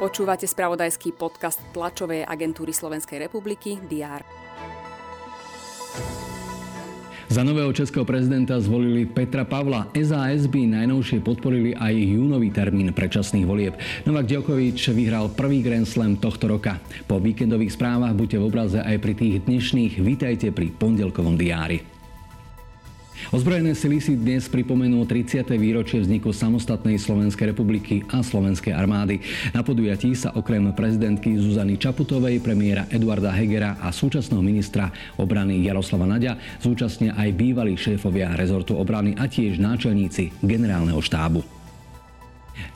Počúvate spravodajský podcast tlačovej agentúry Slovenskej republiky DR. Za nového českého prezidenta zvolili Petra Pavla. SAS by najnovšie podporili aj júnový termín predčasných volieb. Novak Djokovic vyhral prvý Grand Slam tohto roka. Po víkendových správach buďte v obraze aj pri tých dnešných. Vítajte pri pondelkovom diári. Ozbrojené sily si dnes pripomenú 30. výročie vzniku samostatnej Slovenskej republiky a Slovenskej armády. Na podujatí sa okrem prezidentky Zuzany Čaputovej, premiéra Eduarda Hegera a súčasného ministra obrany Jaroslava Nadia zúčastnia aj bývalí šéfovia rezortu obrany a tiež náčelníci generálneho štábu.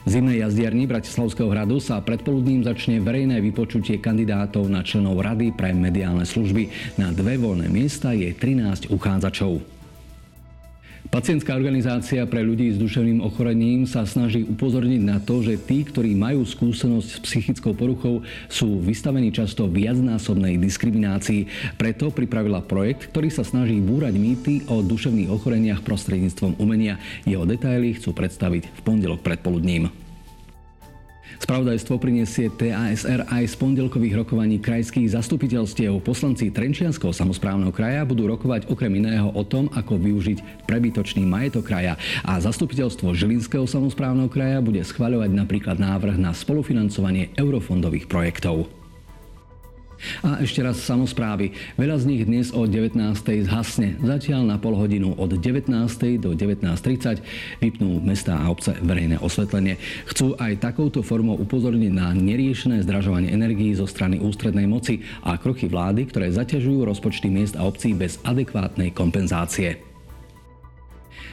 V zimnej jazdiarni Bratislavského hradu sa predpoludním začne verejné vypočutie kandidátov na členov Rady pre mediálne služby. Na dve voľné miesta je 13 uchádzačov. Pacientská organizácia pre ľudí s duševným ochorením sa snaží upozorniť na to, že tí, ktorí majú skúsenosť s psychickou poruchou, sú vystavení často viacnásobnej diskriminácii. Preto pripravila projekt, ktorý sa snaží búrať mýty o duševných ochoreniach prostredníctvom umenia. Jeho detaily chcú predstaviť v pondelok predpoludním. Spravodajstvo prinesie TASR aj z pondelkových rokovaní krajských zastupiteľstiev. Poslanci Trenčianského samozprávneho kraja budú rokovať okrem iného o tom, ako využiť prebytočný majetok kraja a zastupiteľstvo Žilinského samozprávneho kraja bude schvaľovať napríklad návrh na spolufinancovanie eurofondových projektov. A ešte raz samozprávy. Veľa z nich dnes o 19. zhasne. Zatiaľ na pol hodinu od 19. do 19.30 vypnú mesta a obce verejné osvetlenie. Chcú aj takouto formou upozorniť na neriešené zdražovanie energií zo strany ústrednej moci a kroky vlády, ktoré zaťažujú rozpočty miest a obcí bez adekvátnej kompenzácie.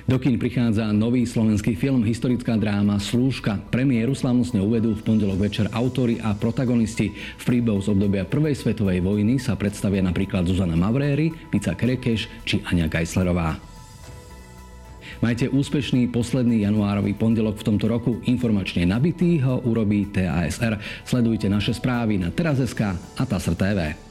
Do kín prichádza nový slovenský film, historická dráma Slúžka. Premiéru slávnostne uvedú v pondelok večer autory a protagonisti. V príbehu z obdobia Prvej svetovej vojny sa predstavia napríklad Zuzana Mavréry, Pica Kerekeš či Ania Geislerová. Majte úspešný posledný januárový pondelok v tomto roku. Informačne nabitý ho urobí TASR. Sledujte naše správy na teraz.sk a TASR TV.